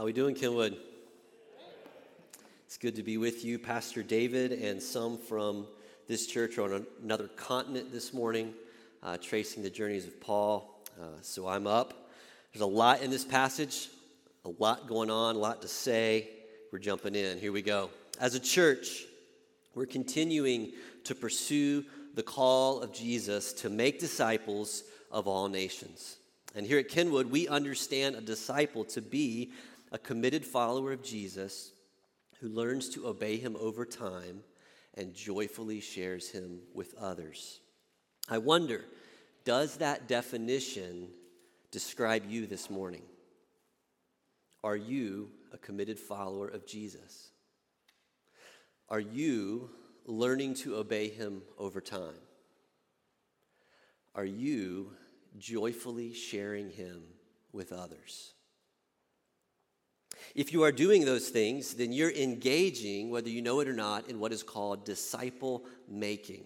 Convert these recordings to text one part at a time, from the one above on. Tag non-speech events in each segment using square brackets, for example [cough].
How are we doing, Kenwood? It's good to be with you, Pastor David, and some from this church on another continent this morning, uh, tracing the journeys of Paul. Uh, so I'm up. There's a lot in this passage, a lot going on, a lot to say. We're jumping in. Here we go. As a church, we're continuing to pursue the call of Jesus to make disciples of all nations. And here at Kenwood, we understand a disciple to be a committed follower of Jesus who learns to obey him over time and joyfully shares him with others. I wonder, does that definition describe you this morning? Are you a committed follower of Jesus? Are you learning to obey him over time? Are you joyfully sharing him with others? If you are doing those things, then you're engaging, whether you know it or not, in what is called disciple making.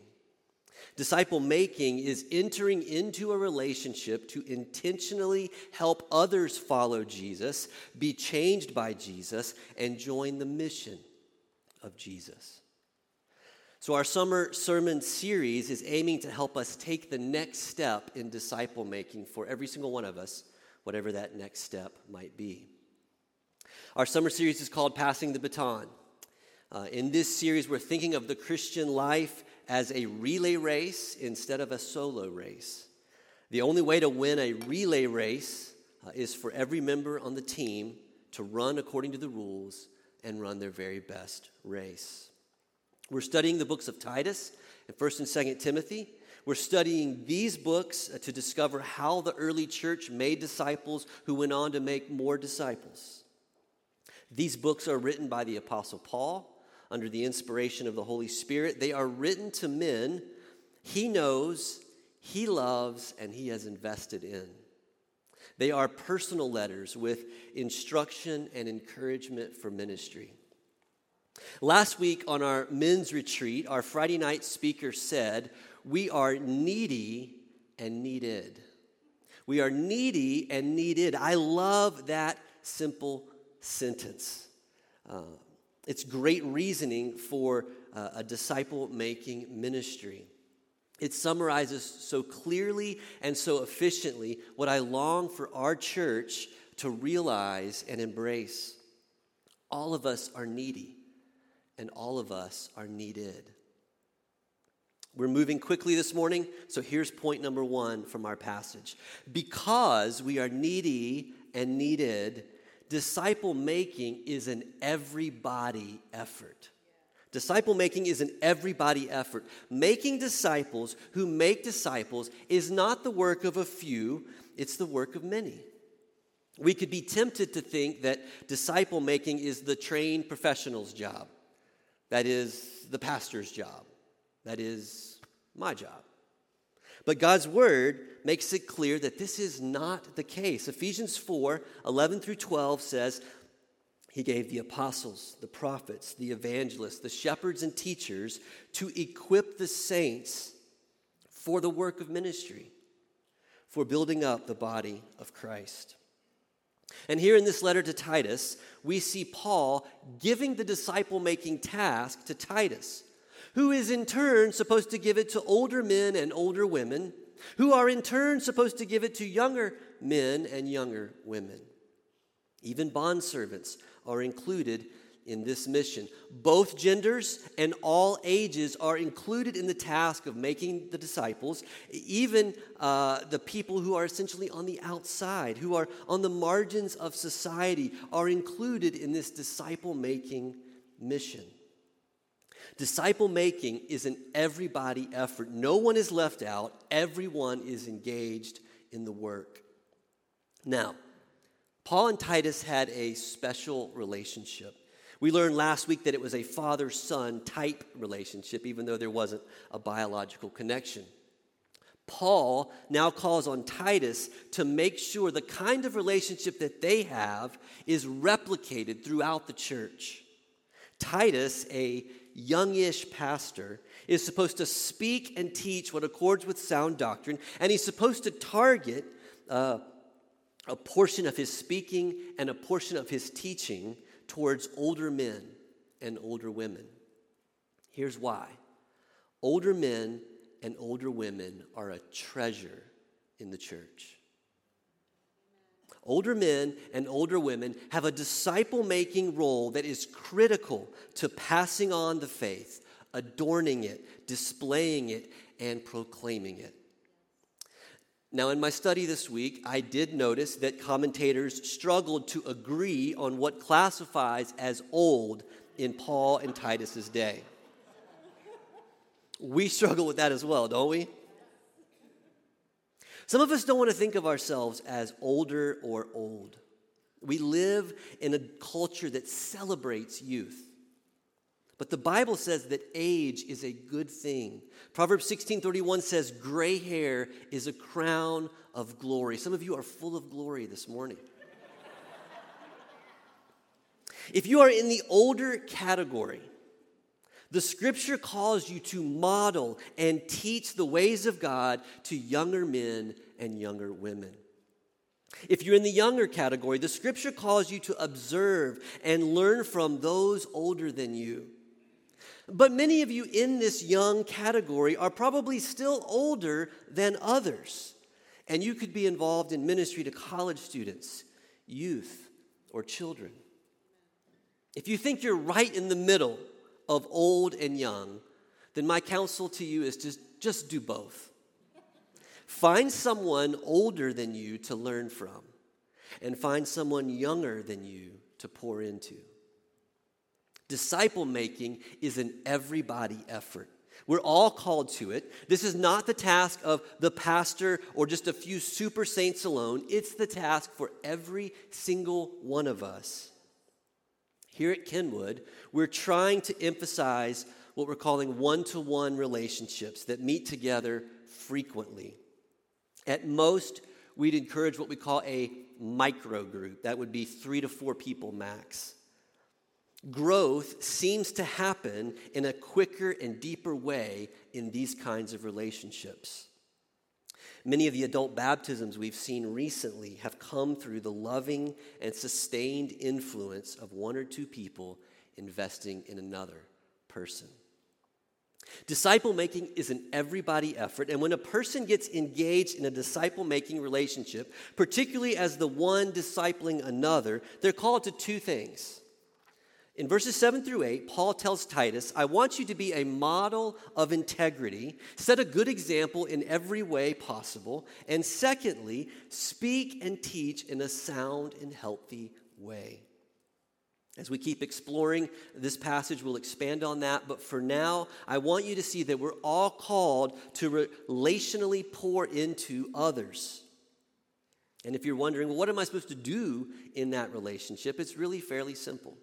Disciple making is entering into a relationship to intentionally help others follow Jesus, be changed by Jesus, and join the mission of Jesus. So, our summer sermon series is aiming to help us take the next step in disciple making for every single one of us, whatever that next step might be. Our summer series is called Passing the Baton. Uh, in this series, we're thinking of the Christian life as a relay race instead of a solo race. The only way to win a relay race uh, is for every member on the team to run according to the rules and run their very best race. We're studying the books of Titus and 1st and 2nd Timothy. We're studying these books uh, to discover how the early church made disciples who went on to make more disciples. These books are written by the Apostle Paul under the inspiration of the Holy Spirit. They are written to men he knows, he loves, and he has invested in. They are personal letters with instruction and encouragement for ministry. Last week on our men's retreat, our Friday night speaker said, We are needy and needed. We are needy and needed. I love that simple sentence. Uh, it's great reasoning for uh, a disciple making ministry. It summarizes so clearly and so efficiently what I long for our church to realize and embrace. All of us are needy, and all of us are needed. We're moving quickly this morning, so here's point number one from our passage. Because we are needy and needed, disciple making is an everybody effort. Disciple making is an everybody effort. Making disciples who make disciples is not the work of a few, it's the work of many. We could be tempted to think that disciple making is the trained professional's job. That is the pastor's job. That is my job. But God's word makes it clear that this is not the case. Ephesians 4 11 through 12 says, He gave the apostles, the prophets, the evangelists, the shepherds, and teachers to equip the saints for the work of ministry, for building up the body of Christ. And here in this letter to Titus, we see Paul giving the disciple making task to Titus who is in turn supposed to give it to older men and older women, who are in turn supposed to give it to younger men and younger women. Even bondservants are included in this mission. Both genders and all ages are included in the task of making the disciples, even uh, the people who are essentially on the outside, who are on the margins of society, are included in this disciple making mission. Disciple making is an everybody effort. No one is left out, everyone is engaged in the work. Now, Paul and Titus had a special relationship. We learned last week that it was a father son type relationship, even though there wasn't a biological connection. Paul now calls on Titus to make sure the kind of relationship that they have is replicated throughout the church. Titus, a youngish pastor is supposed to speak and teach what accords with sound doctrine, and he's supposed to target uh, a portion of his speaking and a portion of his teaching towards older men and older women. Here's why older men and older women are a treasure in the church. Older men and older women have a disciple making role that is critical to passing on the faith, adorning it, displaying it, and proclaiming it. Now, in my study this week, I did notice that commentators struggled to agree on what classifies as old in Paul and Titus's day. We struggle with that as well, don't we? Some of us don't want to think of ourselves as older or old. We live in a culture that celebrates youth. But the Bible says that age is a good thing. Proverbs 16:31 says gray hair is a crown of glory. Some of you are full of glory this morning. if you are in the older category, the scripture calls you to model and teach the ways of God to younger men and younger women. If you're in the younger category, the scripture calls you to observe and learn from those older than you. But many of you in this young category are probably still older than others. And you could be involved in ministry to college students, youth, or children. If you think you're right in the middle of old and young, then my counsel to you is just, just do both. Find someone older than you to learn from, and find someone younger than you to pour into. Disciple making is an everybody effort. We're all called to it. This is not the task of the pastor or just a few super saints alone. It's the task for every single one of us. Here at Kenwood, we're trying to emphasize what we're calling one to one relationships that meet together frequently. At most, we'd encourage what we call a micro group. That would be three to four people max growth seems to happen in a quicker and deeper way in these kinds of relationships. Many of the adult baptisms we've seen recently have come through the loving and sustained influence of one or two people investing in another person. Disciple making is an everybody effort, and when a person gets engaged in a disciple making relationship, particularly as the one discipling another, they're called to two things in verses 7 through 8, Paul tells Titus, I want you to be a model of integrity, set a good example in every way possible, and secondly, speak and teach in a sound and healthy way. As we keep exploring this passage, we'll expand on that. But for now, I want you to see that we're all called to relationally pour into others. And if you're wondering, well, what am I supposed to do in that relationship? It's really fairly simple.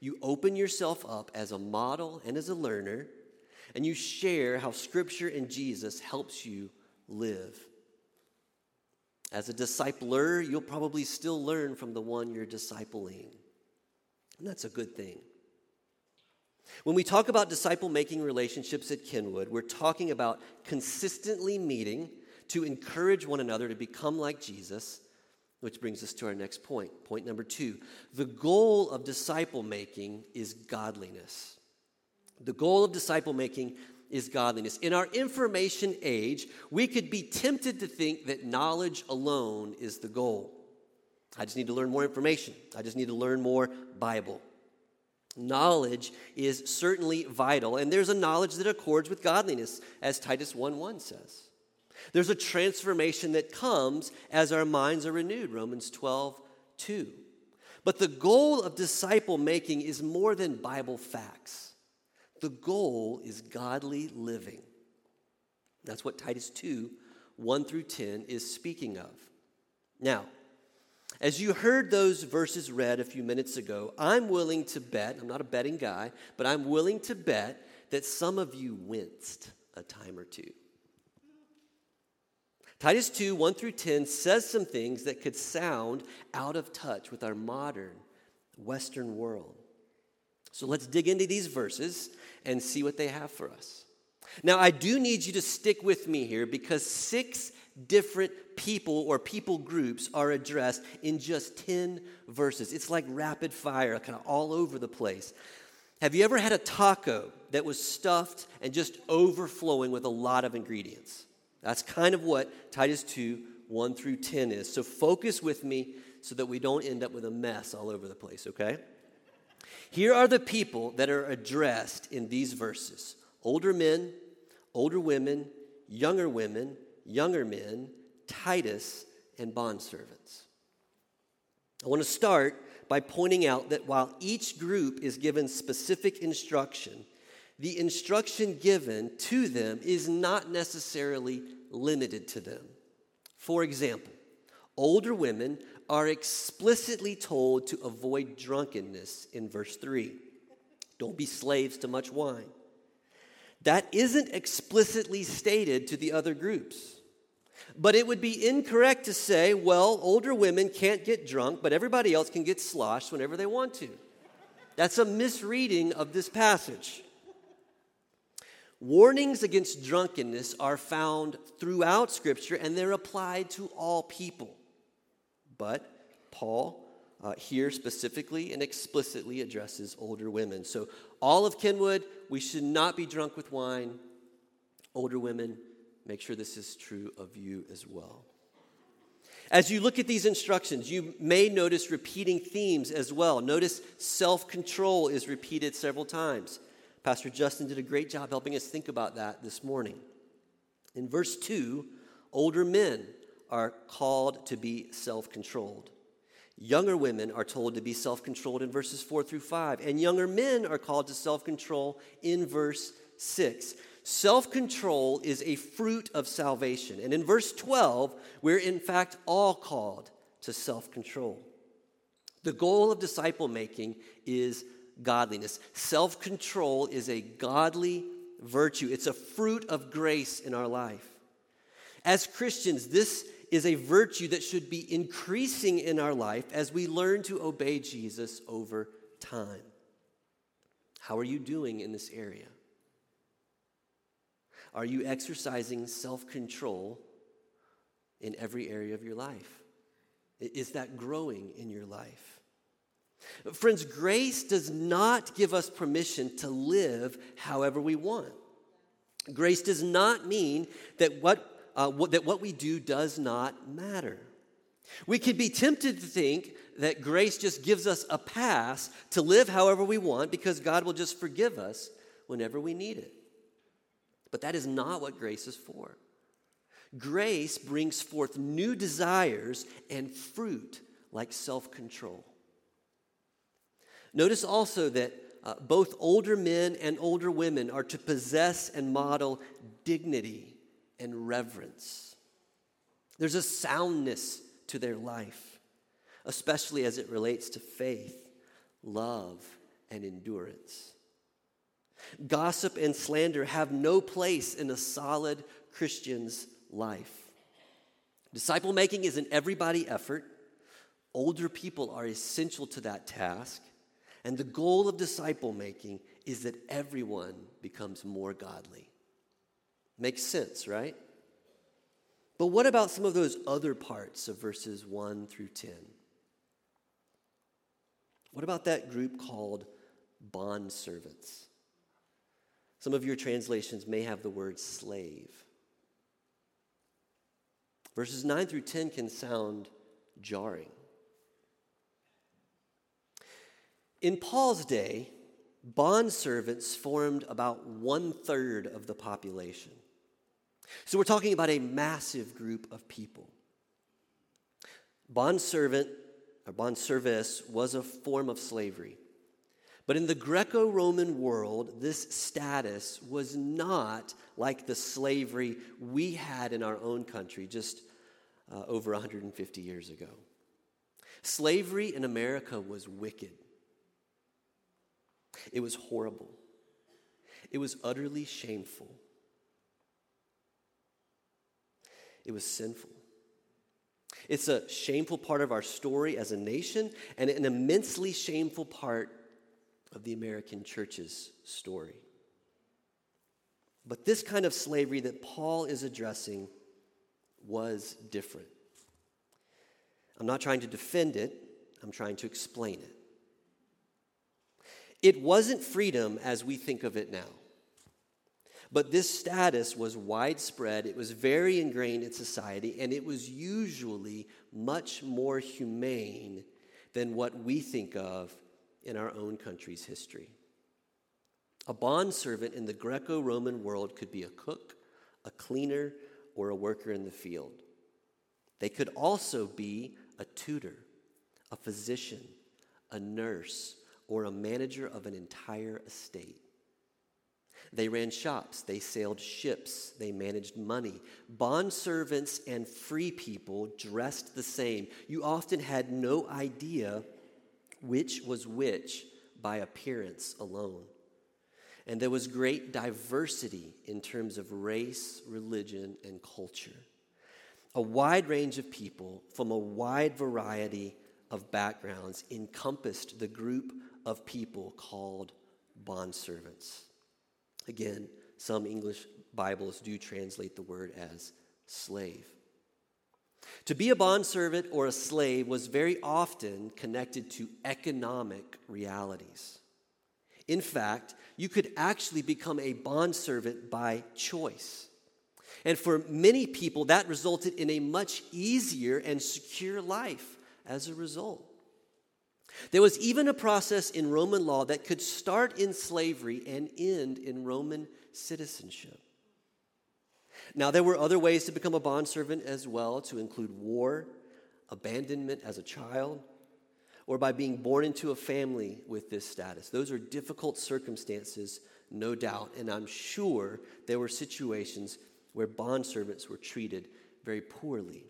You open yourself up as a model and as a learner, and you share how Scripture and Jesus helps you live. As a discipler, you'll probably still learn from the one you're discipling. And that's a good thing. When we talk about disciple making relationships at Kenwood, we're talking about consistently meeting to encourage one another to become like Jesus which brings us to our next point. Point number two the goal of disciple making is godliness. The goal of disciple making is godliness. In our information age, we could be tempted to think that knowledge alone is the goal. I just need to learn more information, I just need to learn more Bible. Knowledge is certainly vital, and there's a knowledge that accords with godliness, as Titus 1 1 says. There's a transformation that comes as our minds are renewed, Romans 12, 2. But the goal of disciple making is more than Bible facts. The goal is godly living. That's what Titus 2, 1 through 10 is speaking of. Now, as you heard those verses read a few minutes ago, I'm willing to bet, I'm not a betting guy, but I'm willing to bet that some of you winced a time or two. Titus 2 1 through 10 says some things that could sound out of touch with our modern Western world. So let's dig into these verses and see what they have for us. Now, I do need you to stick with me here because six different people or people groups are addressed in just 10 verses. It's like rapid fire, kind of all over the place. Have you ever had a taco that was stuffed and just overflowing with a lot of ingredients? That's kind of what Titus 2 1 through 10 is. So focus with me so that we don't end up with a mess all over the place, okay? Here are the people that are addressed in these verses older men, older women, younger women, younger men, Titus, and bondservants. I want to start by pointing out that while each group is given specific instruction, the instruction given to them is not necessarily limited to them. For example, older women are explicitly told to avoid drunkenness in verse 3. Don't be slaves to much wine. That isn't explicitly stated to the other groups. But it would be incorrect to say, well, older women can't get drunk, but everybody else can get sloshed whenever they want to. That's a misreading of this passage. Warnings against drunkenness are found throughout Scripture and they're applied to all people. But Paul uh, here specifically and explicitly addresses older women. So, all of Kenwood, we should not be drunk with wine. Older women, make sure this is true of you as well. As you look at these instructions, you may notice repeating themes as well. Notice self control is repeated several times. Pastor Justin did a great job helping us think about that this morning. In verse 2, older men are called to be self controlled. Younger women are told to be self controlled in verses 4 through 5, and younger men are called to self control in verse 6. Self control is a fruit of salvation. And in verse 12, we're in fact all called to self control. The goal of disciple making is godliness. Self control is a godly virtue, it's a fruit of grace in our life. As Christians, this is a virtue that should be increasing in our life as we learn to obey Jesus over time. How are you doing in this area? Are you exercising self control in every area of your life? Is that growing in your life? Friends, grace does not give us permission to live however we want. Grace does not mean that what uh, what, that what we do does not matter. We could be tempted to think that grace just gives us a pass to live however we want because God will just forgive us whenever we need it. But that is not what grace is for. Grace brings forth new desires and fruit like self control. Notice also that uh, both older men and older women are to possess and model dignity and reverence. There's a soundness to their life, especially as it relates to faith, love, and endurance. Gossip and slander have no place in a solid Christian's life. Disciple making is an everybody effort. Older people are essential to that task. And the goal of disciple making is that everyone becomes more godly. Makes sense, right? But what about some of those other parts of verses 1 through 10? What about that group called bond servants? Some of your translations may have the word slave. Verses 9 through 10 can sound jarring. In Paul's day, bond servants formed about one third of the population. So we're talking about a massive group of people. Bondservant or bondservice was a form of slavery. But in the Greco Roman world, this status was not like the slavery we had in our own country just uh, over 150 years ago. Slavery in America was wicked, it was horrible, it was utterly shameful. It was sinful. It's a shameful part of our story as a nation and an immensely shameful part of the American church's story. But this kind of slavery that Paul is addressing was different. I'm not trying to defend it, I'm trying to explain it. It wasn't freedom as we think of it now. But this status was widespread, it was very ingrained in society, and it was usually much more humane than what we think of in our own country's history. A bondservant in the Greco Roman world could be a cook, a cleaner, or a worker in the field. They could also be a tutor, a physician, a nurse, or a manager of an entire estate. They ran shops, they sailed ships, they managed money. Bond servants and free people dressed the same. You often had no idea which was which by appearance alone. And there was great diversity in terms of race, religion, and culture. A wide range of people from a wide variety of backgrounds encompassed the group of people called bondservants. Again, some English Bibles do translate the word as slave. To be a bondservant or a slave was very often connected to economic realities. In fact, you could actually become a bondservant by choice. And for many people, that resulted in a much easier and secure life as a result. There was even a process in Roman law that could start in slavery and end in Roman citizenship. Now, there were other ways to become a bondservant as well, to include war, abandonment as a child, or by being born into a family with this status. Those are difficult circumstances, no doubt, and I'm sure there were situations where bondservants were treated very poorly.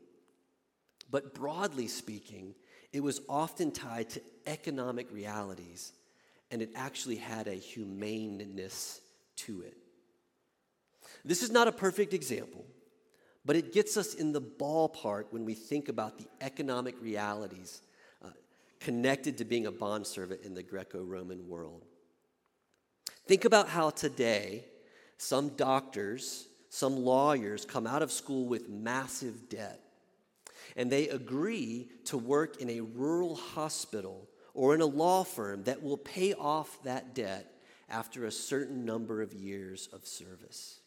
But broadly speaking, it was often tied to economic realities, and it actually had a humaneness to it. This is not a perfect example, but it gets us in the ballpark when we think about the economic realities uh, connected to being a bondservant in the Greco Roman world. Think about how today some doctors, some lawyers come out of school with massive debt and they agree to work in a rural hospital or in a law firm that will pay off that debt after a certain number of years of service.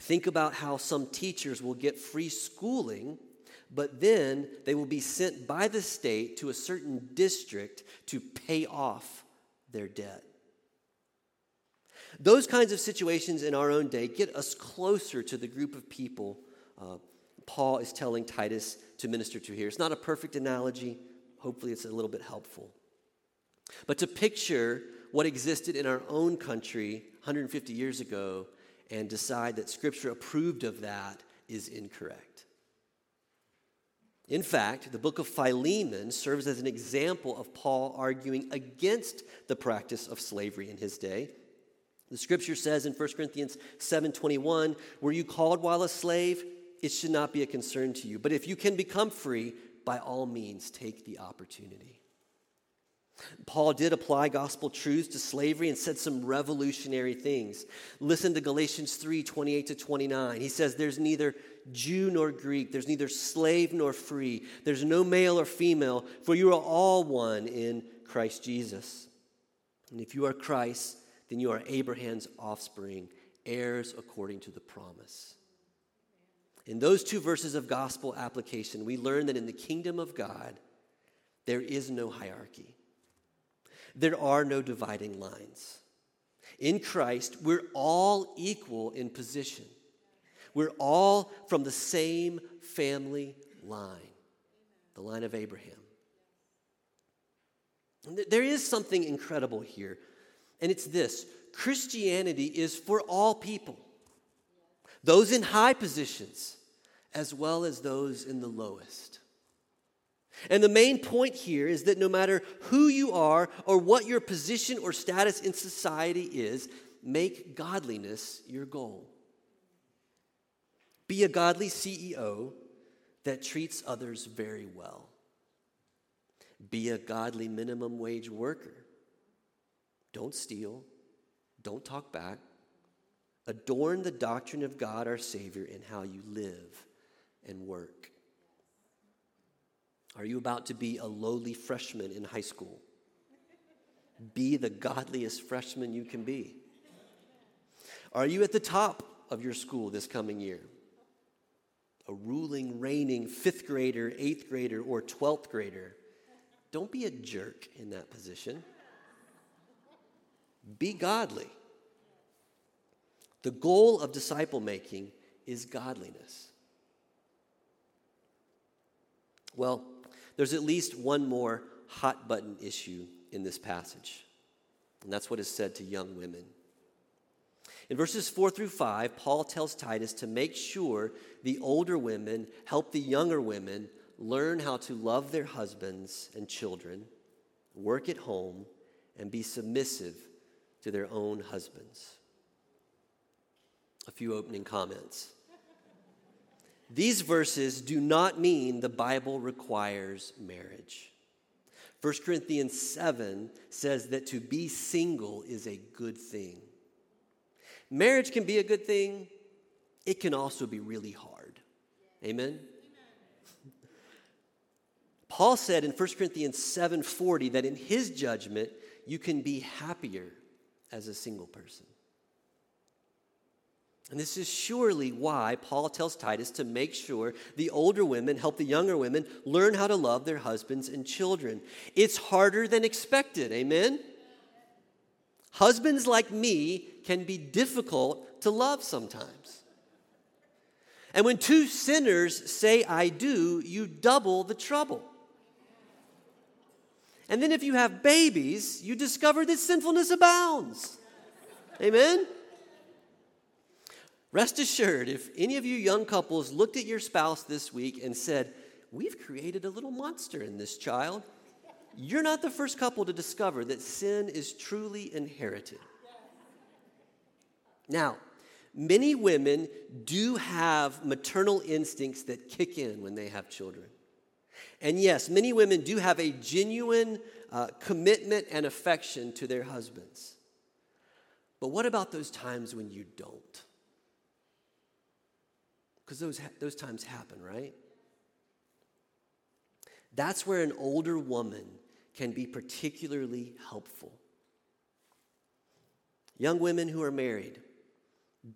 Think about how some teachers will get free schooling, but then they will be sent by the state to a certain district to pay off their debt. Those kinds of situations in our own day get us closer to the group of people uh, Paul is telling Titus to minister to here. It's not a perfect analogy. Hopefully, it's a little bit helpful. But to picture what existed in our own country 150 years ago and decide that Scripture approved of that is incorrect. In fact, the book of Philemon serves as an example of Paul arguing against the practice of slavery in his day. The scripture says in 1 Corinthians 7:21, "Were you called while a slave? It should not be a concern to you. But if you can become free, by all means, take the opportunity. Paul did apply gospel truths to slavery and said some revolutionary things. Listen to Galatians 3 28 to 29. He says, There's neither Jew nor Greek, there's neither slave nor free, there's no male or female, for you are all one in Christ Jesus. And if you are Christ, then you are Abraham's offspring, heirs according to the promise. In those two verses of gospel application, we learn that in the kingdom of God, there is no hierarchy. There are no dividing lines. In Christ, we're all equal in position. We're all from the same family line, the line of Abraham. There is something incredible here, and it's this Christianity is for all people those in high positions, as well as those in the lowest. And the main point here is that no matter who you are or what your position or status in society is, make godliness your goal. Be a godly CEO that treats others very well. Be a godly minimum wage worker. Don't steal. Don't talk back. Adorn the doctrine of God our Savior in how you live and work? Are you about to be a lowly freshman in high school? Be the godliest freshman you can be. Are you at the top of your school this coming year? A ruling, reigning fifth grader, eighth grader, or 12th grader? Don't be a jerk in that position. Be godly. The goal of disciple making is godliness. Well, there's at least one more hot button issue in this passage, and that's what is said to young women. In verses 4 through 5, Paul tells Titus to make sure the older women help the younger women learn how to love their husbands and children, work at home, and be submissive to their own husbands. A few opening comments. These verses do not mean the Bible requires marriage. 1 Corinthians 7 says that to be single is a good thing. Marriage can be a good thing, it can also be really hard. Amen? Paul said in 1 Corinthians 7:40 that in his judgment you can be happier as a single person. And this is surely why Paul tells Titus to make sure the older women help the younger women learn how to love their husbands and children. It's harder than expected, amen? Husbands like me can be difficult to love sometimes. And when two sinners say, I do, you double the trouble. And then if you have babies, you discover that sinfulness abounds. Amen? Rest assured, if any of you young couples looked at your spouse this week and said, We've created a little monster in this child, you're not the first couple to discover that sin is truly inherited. Now, many women do have maternal instincts that kick in when they have children. And yes, many women do have a genuine uh, commitment and affection to their husbands. But what about those times when you don't? Because those, those times happen, right? That's where an older woman can be particularly helpful. Young women who are married,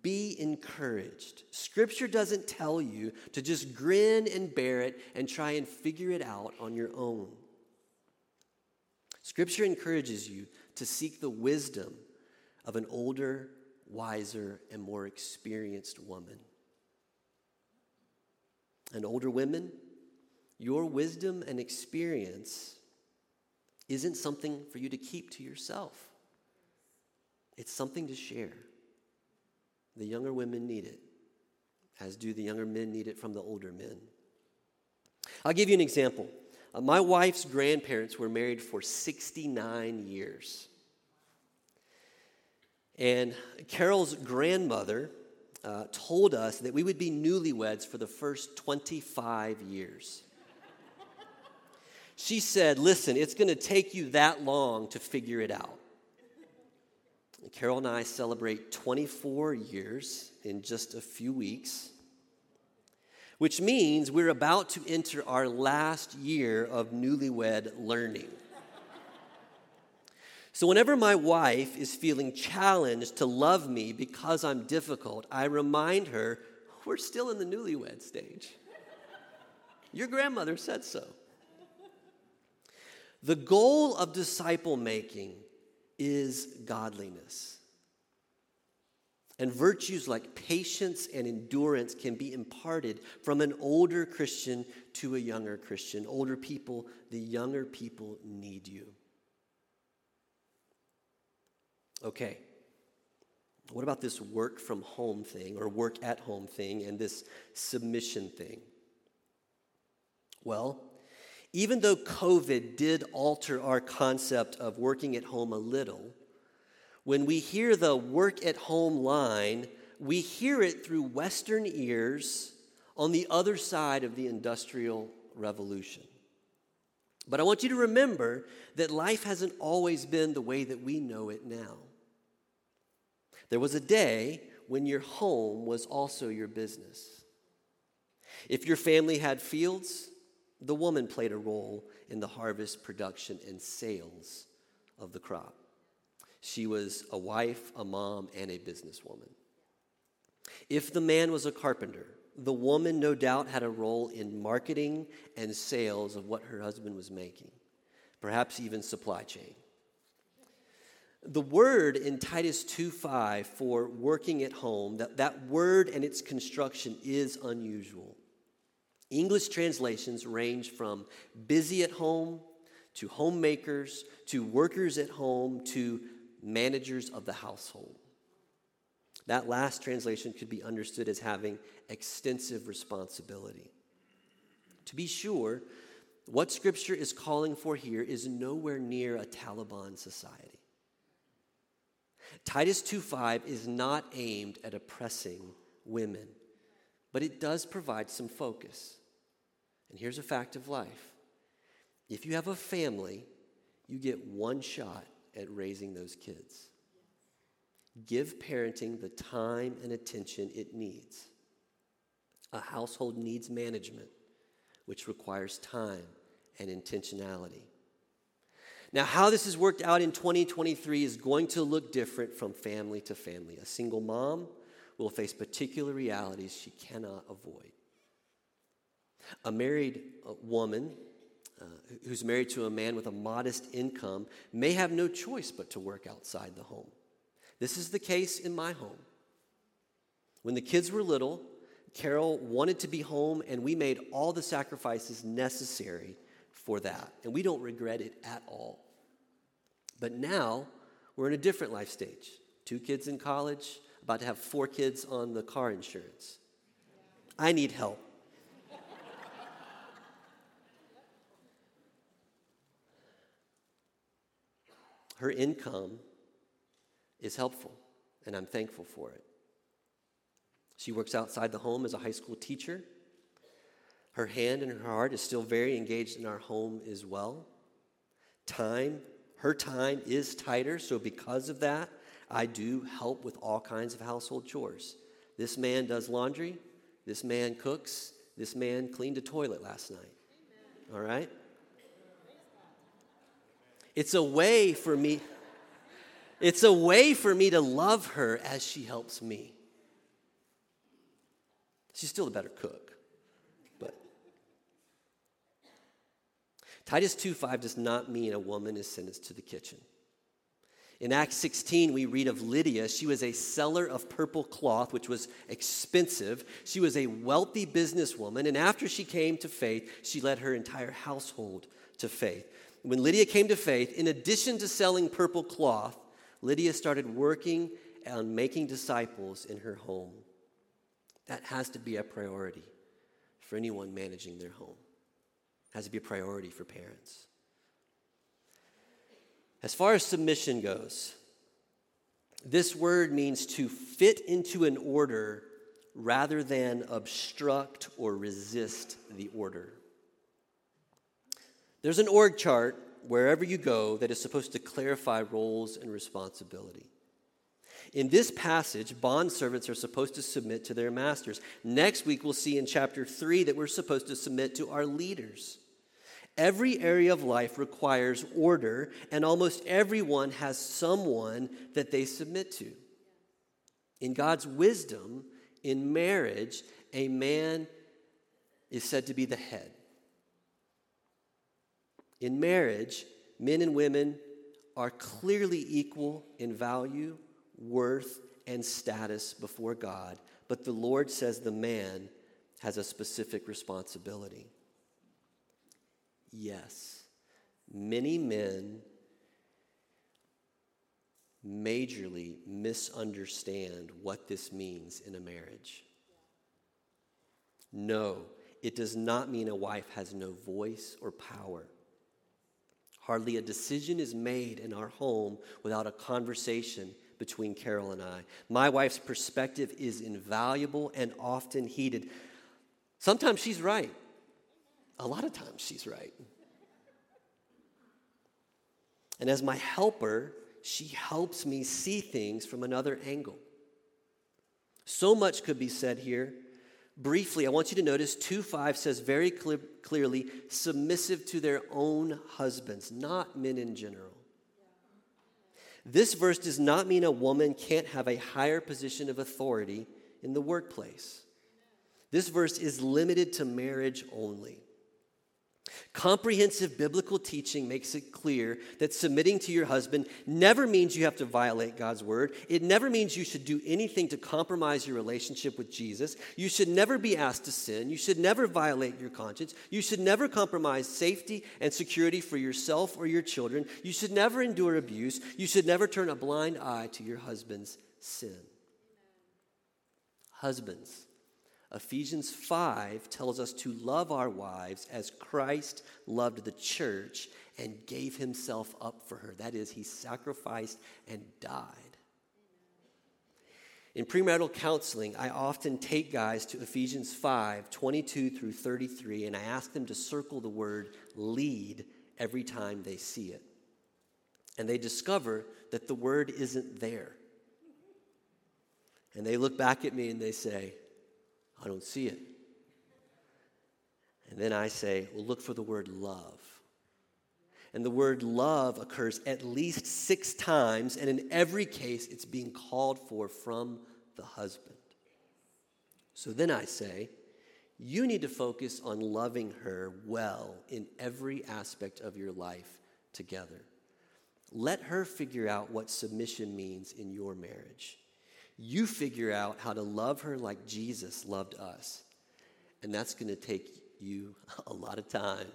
be encouraged. Scripture doesn't tell you to just grin and bear it and try and figure it out on your own. Scripture encourages you to seek the wisdom of an older, wiser, and more experienced woman. And older women, your wisdom and experience isn't something for you to keep to yourself, it's something to share. The younger women need it, as do the younger men need it from the older men. I'll give you an example. Uh, my wife's grandparents were married for 69 years. And Carol's grandmother uh, told us that we would be newlyweds for the first 25 years. She said, Listen, it's going to take you that long to figure it out. Carol and I celebrate 24 years in just a few weeks, which means we're about to enter our last year of newlywed learning. So, whenever my wife is feeling challenged to love me because I'm difficult, I remind her we're still in the newlywed stage. Your grandmother said so. The goal of disciple making is godliness. And virtues like patience and endurance can be imparted from an older Christian to a younger Christian. Older people, the younger people need you. Okay, what about this work from home thing or work at home thing and this submission thing? Well, even though COVID did alter our concept of working at home a little, when we hear the work at home line, we hear it through Western ears on the other side of the Industrial Revolution. But I want you to remember that life hasn't always been the way that we know it now. There was a day when your home was also your business. If your family had fields, the woman played a role in the harvest, production, and sales of the crop. She was a wife, a mom, and a businesswoman. If the man was a carpenter, the woman no doubt had a role in marketing and sales of what her husband was making, perhaps even supply chain. The word in Titus 2:5 for working at home, that, that word and its construction is unusual. English translations range from busy at home to homemakers to workers at home to managers of the household. That last translation could be understood as having extensive responsibility. To be sure, what Scripture is calling for here is nowhere near a Taliban society. Titus 2:5 is not aimed at oppressing women, but it does provide some focus. And here's a fact of life. If you have a family, you get one shot at raising those kids. Give parenting the time and attention it needs. A household needs management, which requires time and intentionality. Now, how this has worked out in 2023 is going to look different from family to family. A single mom will face particular realities she cannot avoid. A married uh, woman uh, who's married to a man with a modest income may have no choice but to work outside the home. This is the case in my home. When the kids were little, Carol wanted to be home, and we made all the sacrifices necessary for that. And we don't regret it at all. But now we're in a different life stage two kids in college, about to have four kids on the car insurance. I need help. Her income is helpful, and I'm thankful for it. She works outside the home as a high school teacher. Her hand and her heart is still very engaged in our home as well. Time, her time is tighter, so because of that, I do help with all kinds of household chores. This man does laundry, this man cooks, this man cleaned a toilet last night. All right? It's a way for me it's a way for me to love her as she helps me. She's still a better cook. But Titus 2:5 does not mean a woman is sentenced to the kitchen. In Acts 16, we read of Lydia. She was a seller of purple cloth, which was expensive. She was a wealthy businesswoman, and after she came to faith, she led her entire household to faith. When Lydia came to faith, in addition to selling purple cloth, Lydia started working on making disciples in her home. That has to be a priority for anyone managing their home. It has to be a priority for parents. As far as submission goes, this word means to fit into an order rather than obstruct or resist the order. There's an org chart wherever you go that is supposed to clarify roles and responsibility. In this passage, bond servants are supposed to submit to their masters. Next week, we'll see in chapter 3 that we're supposed to submit to our leaders. Every area of life requires order, and almost everyone has someone that they submit to. In God's wisdom, in marriage, a man is said to be the head. In marriage, men and women are clearly equal in value, worth, and status before God, but the Lord says the man has a specific responsibility. Yes, many men majorly misunderstand what this means in a marriage. No, it does not mean a wife has no voice or power. Hardly a decision is made in our home without a conversation between Carol and I. My wife's perspective is invaluable and often heated. Sometimes she's right, a lot of times she's right. And as my helper, she helps me see things from another angle. So much could be said here, Briefly, I want you to notice 2 5 says very clear, clearly, submissive to their own husbands, not men in general. This verse does not mean a woman can't have a higher position of authority in the workplace. This verse is limited to marriage only. Comprehensive biblical teaching makes it clear that submitting to your husband never means you have to violate God's word. It never means you should do anything to compromise your relationship with Jesus. You should never be asked to sin. You should never violate your conscience. You should never compromise safety and security for yourself or your children. You should never endure abuse. You should never turn a blind eye to your husband's sin. Husbands, Ephesians 5 tells us to love our wives as Christ loved the church and gave himself up for her. That is, he sacrificed and died. In premarital counseling, I often take guys to Ephesians 5 22 through 33, and I ask them to circle the word lead every time they see it. And they discover that the word isn't there. And they look back at me and they say, I don't see it. And then I say, well, look for the word love. And the word love occurs at least six times, and in every case, it's being called for from the husband. So then I say, you need to focus on loving her well in every aspect of your life together. Let her figure out what submission means in your marriage. You figure out how to love her like Jesus loved us. And that's going to take you [laughs] a lot of time.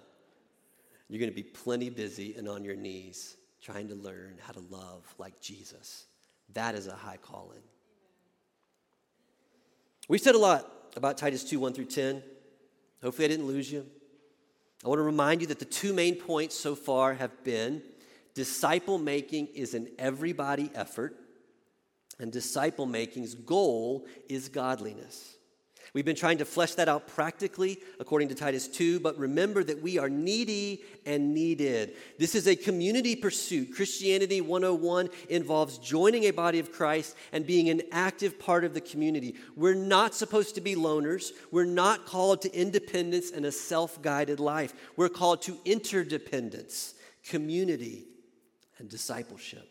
You're going to be plenty busy and on your knees trying to learn how to love like Jesus. That is a high calling. We said a lot about Titus 2 1 through 10. Hopefully, I didn't lose you. I want to remind you that the two main points so far have been disciple making is an everybody effort and disciple making's goal is godliness. We've been trying to flesh that out practically according to Titus 2, but remember that we are needy and needed. This is a community pursuit. Christianity 101 involves joining a body of Christ and being an active part of the community. We're not supposed to be loners. We're not called to independence and a self guided life. We're called to interdependence, community, and discipleship.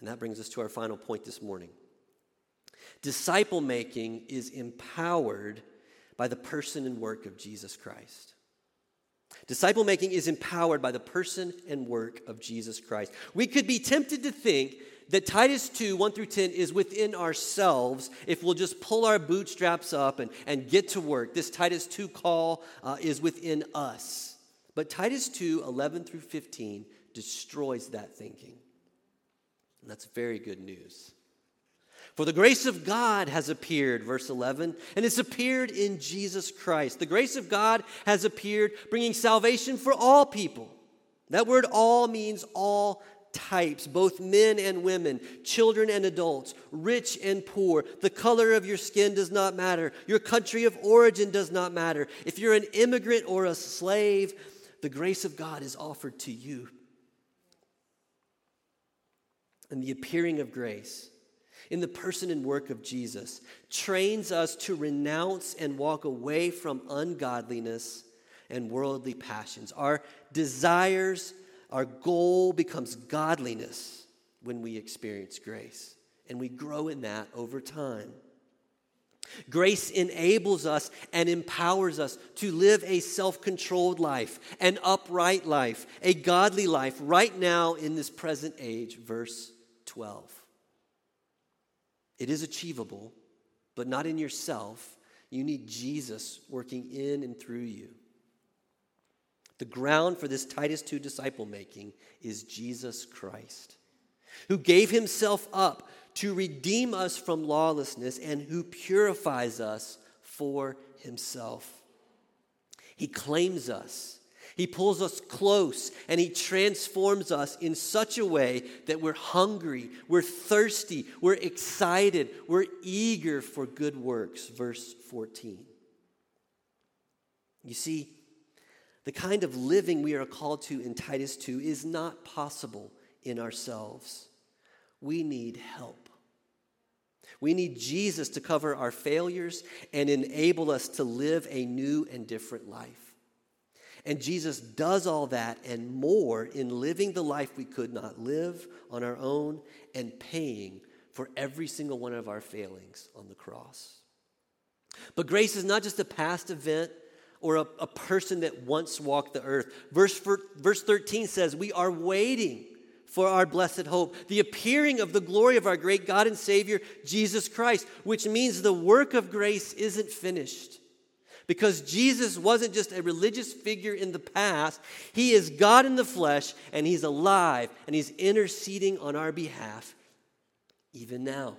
And that brings us to our final point this morning. Disciple making is empowered by the person and work of Jesus Christ. Disciple making is empowered by the person and work of Jesus Christ. We could be tempted to think that Titus 2, 1 through 10, is within ourselves if we'll just pull our bootstraps up and, and get to work. This Titus 2 call uh, is within us. But Titus 2, 11 through 15, destroys that thinking. And that's very good news. For the grace of God has appeared, verse 11, and it's appeared in Jesus Christ. The grace of God has appeared, bringing salvation for all people. That word all means all types, both men and women, children and adults, rich and poor. The color of your skin does not matter. Your country of origin does not matter. If you're an immigrant or a slave, the grace of God is offered to you and the appearing of grace in the person and work of Jesus trains us to renounce and walk away from ungodliness and worldly passions. Our desires, our goal becomes godliness when we experience grace, and we grow in that over time. Grace enables us and empowers us to live a self controlled life, an upright life, a godly life right now in this present age. Verse 12. It is achievable, but not in yourself. You need Jesus working in and through you. The ground for this Titus 2 disciple making is Jesus Christ, who gave himself up to redeem us from lawlessness and who purifies us for himself. He claims us he pulls us close and He transforms us in such a way that we're hungry, we're thirsty, we're excited, we're eager for good works. Verse 14. You see, the kind of living we are called to in Titus 2 is not possible in ourselves. We need help. We need Jesus to cover our failures and enable us to live a new and different life. And Jesus does all that and more in living the life we could not live on our own and paying for every single one of our failings on the cross. But grace is not just a past event or a, a person that once walked the earth. Verse, verse 13 says, We are waiting for our blessed hope, the appearing of the glory of our great God and Savior, Jesus Christ, which means the work of grace isn't finished. Because Jesus wasn't just a religious figure in the past, He is God in the flesh, and He's alive, and He's interceding on our behalf even now.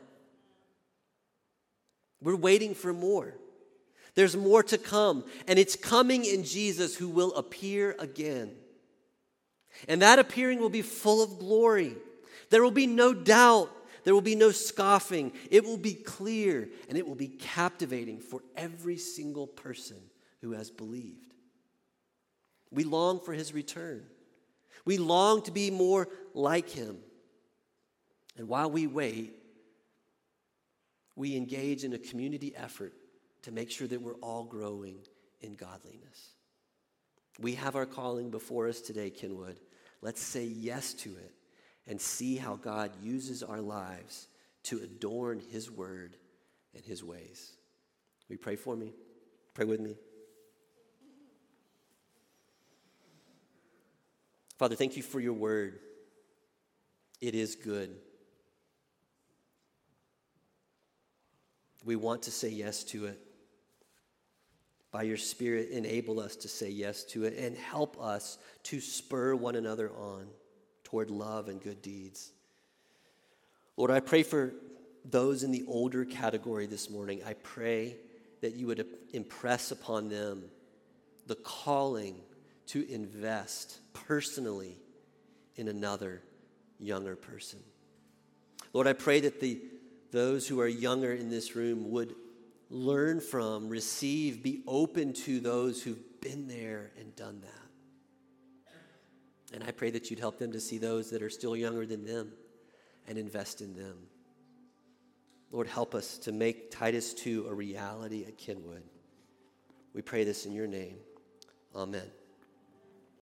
We're waiting for more. There's more to come, and it's coming in Jesus who will appear again. And that appearing will be full of glory. There will be no doubt. There will be no scoffing. It will be clear and it will be captivating for every single person who has believed. We long for his return. We long to be more like him. And while we wait, we engage in a community effort to make sure that we're all growing in godliness. We have our calling before us today, Kenwood. Let's say yes to it and see how God uses our lives to adorn His word and His ways. You pray for me? Pray with me. Father, thank you for your word. It is good. We want to say yes to it by your Spirit, enable us to say yes to it and help us to spur one another on toward love and good deeds. Lord, I pray for those in the older category this morning. I pray that you would impress upon them the calling to invest personally in another younger person. Lord, I pray that the, those who are younger in this room would learn from, receive, be open to those who've been there and done that. And I pray that you'd help them to see those that are still younger than them and invest in them. Lord, help us to make Titus 2 a reality at Kenwood. We pray this in your name. Amen.